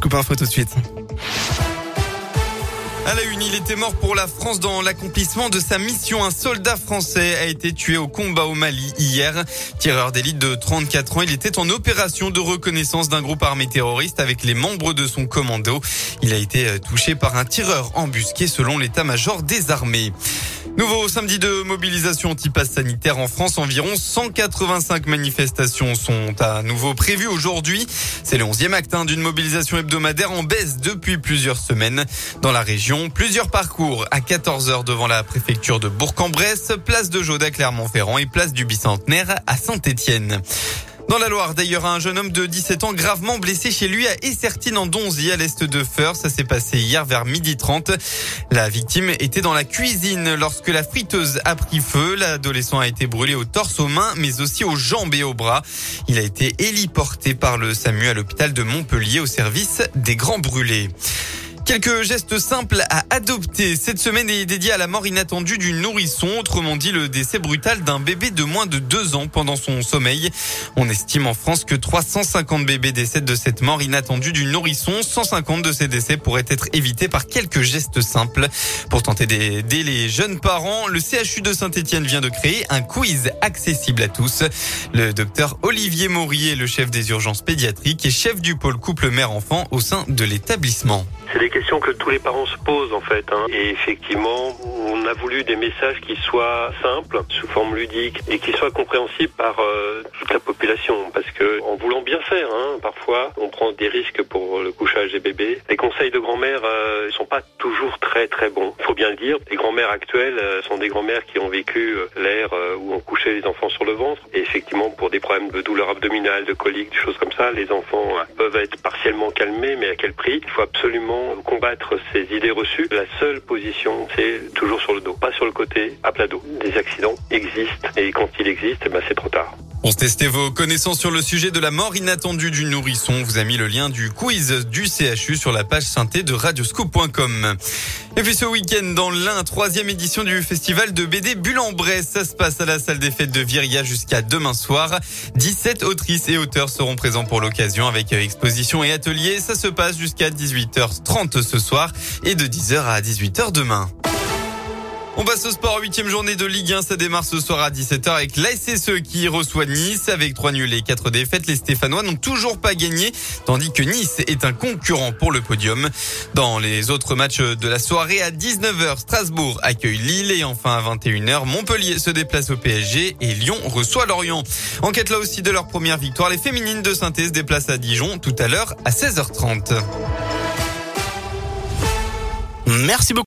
Scoop Info tout de suite. À la une, il était mort pour la France dans l'accomplissement de sa mission. Un soldat français a été tué au combat au Mali hier. Tireur d'élite de 34 ans, il était en opération de reconnaissance d'un groupe armé terroriste avec les membres de son commando. Il a été euh, touché par un tireur embusqué selon l'état-major des armées. Nouveau samedi de mobilisation anti-pass sanitaire en France. Environ 185 manifestations sont à nouveau prévues aujourd'hui. C'est le 11e acte hein, d'une mobilisation hebdomadaire en baisse depuis plusieurs semaines. Dans la région, plusieurs parcours à 14h devant la préfecture de Bourg-en-Bresse, place de Jaude à Clermont-Ferrand et place du Bicentenaire à Saint-Étienne. Dans la Loire, d'ailleurs, un jeune homme de 17 ans gravement blessé chez lui à Essertine en Donzy, à l'est de Feur. Ça s'est passé hier vers midi 30. La victime était dans la cuisine lorsque la friteuse a pris feu. L'adolescent a été brûlé au torse, aux mains, mais aussi aux jambes et aux bras. Il a été héliporté par le SAMU à l'hôpital de Montpellier au service des grands brûlés. Quelques gestes simples à adopter. Cette semaine est dédiée à la mort inattendue du nourrisson, autrement dit le décès brutal d'un bébé de moins de deux ans pendant son sommeil. On estime en France que 350 bébés décèdent de cette mort inattendue du nourrisson. 150 de ces décès pourraient être évités par quelques gestes simples. Pour tenter d'aider les jeunes parents, le CHU de Saint-Etienne vient de créer un quiz accessible à tous. Le docteur Olivier Maurier, le chef des urgences pédiatriques et chef du pôle couple mère-enfant au sein de l'établissement. Que tous les parents se posent en fait. Hein. Et effectivement, a voulu des messages qui soient simples, sous forme ludique, et qui soient compréhensibles par euh, toute la population. Parce que en voulant bien faire, hein, parfois, on prend des risques pour le couchage des bébés. Les conseils de grand-mère euh, sont pas toujours très très bons. Faut bien le dire. Les grand-mères actuelles euh, sont des grand-mères qui ont vécu l'ère où on couchait les enfants sur le ventre. Et effectivement, pour des problèmes de douleur abdominale, de colique, des choses comme ça, les enfants peuvent être partiellement calmés, mais à quel prix? Il faut absolument combattre ces idées reçues, la seule position, c'est toujours sur le pas sur le côté, à plat dos. Des accidents existent et quand ils existent, eh ben, c'est trop tard. Pour tester vos connaissances sur le sujet de la mort inattendue du nourrisson, vous a mis le lien du quiz du CHU sur la page synthé de radioscoop.com. Et puis ce week-end, dans l'un, troisième édition du festival de BD Bulle-en-Bresse. Ça se passe à la salle des fêtes de Viria jusqu'à demain soir. 17 autrices et auteurs seront présents pour l'occasion avec exposition et atelier. Ça se passe jusqu'à 18h30 ce soir et de 10h à 18h demain. On passe au sport, huitième journée de Ligue 1. Ça démarre ce soir à 17h avec l'ASSE qui reçoit Nice. Avec trois nuls et quatre défaites, les Stéphanois n'ont toujours pas gagné, tandis que Nice est un concurrent pour le podium. Dans les autres matchs de la soirée, à 19h, Strasbourg accueille Lille et enfin à 21h, Montpellier se déplace au PSG et Lyon reçoit Lorient. Enquête là aussi de leur première victoire, les féminines de saint se déplacent à Dijon tout à l'heure à 16h30. Merci beaucoup.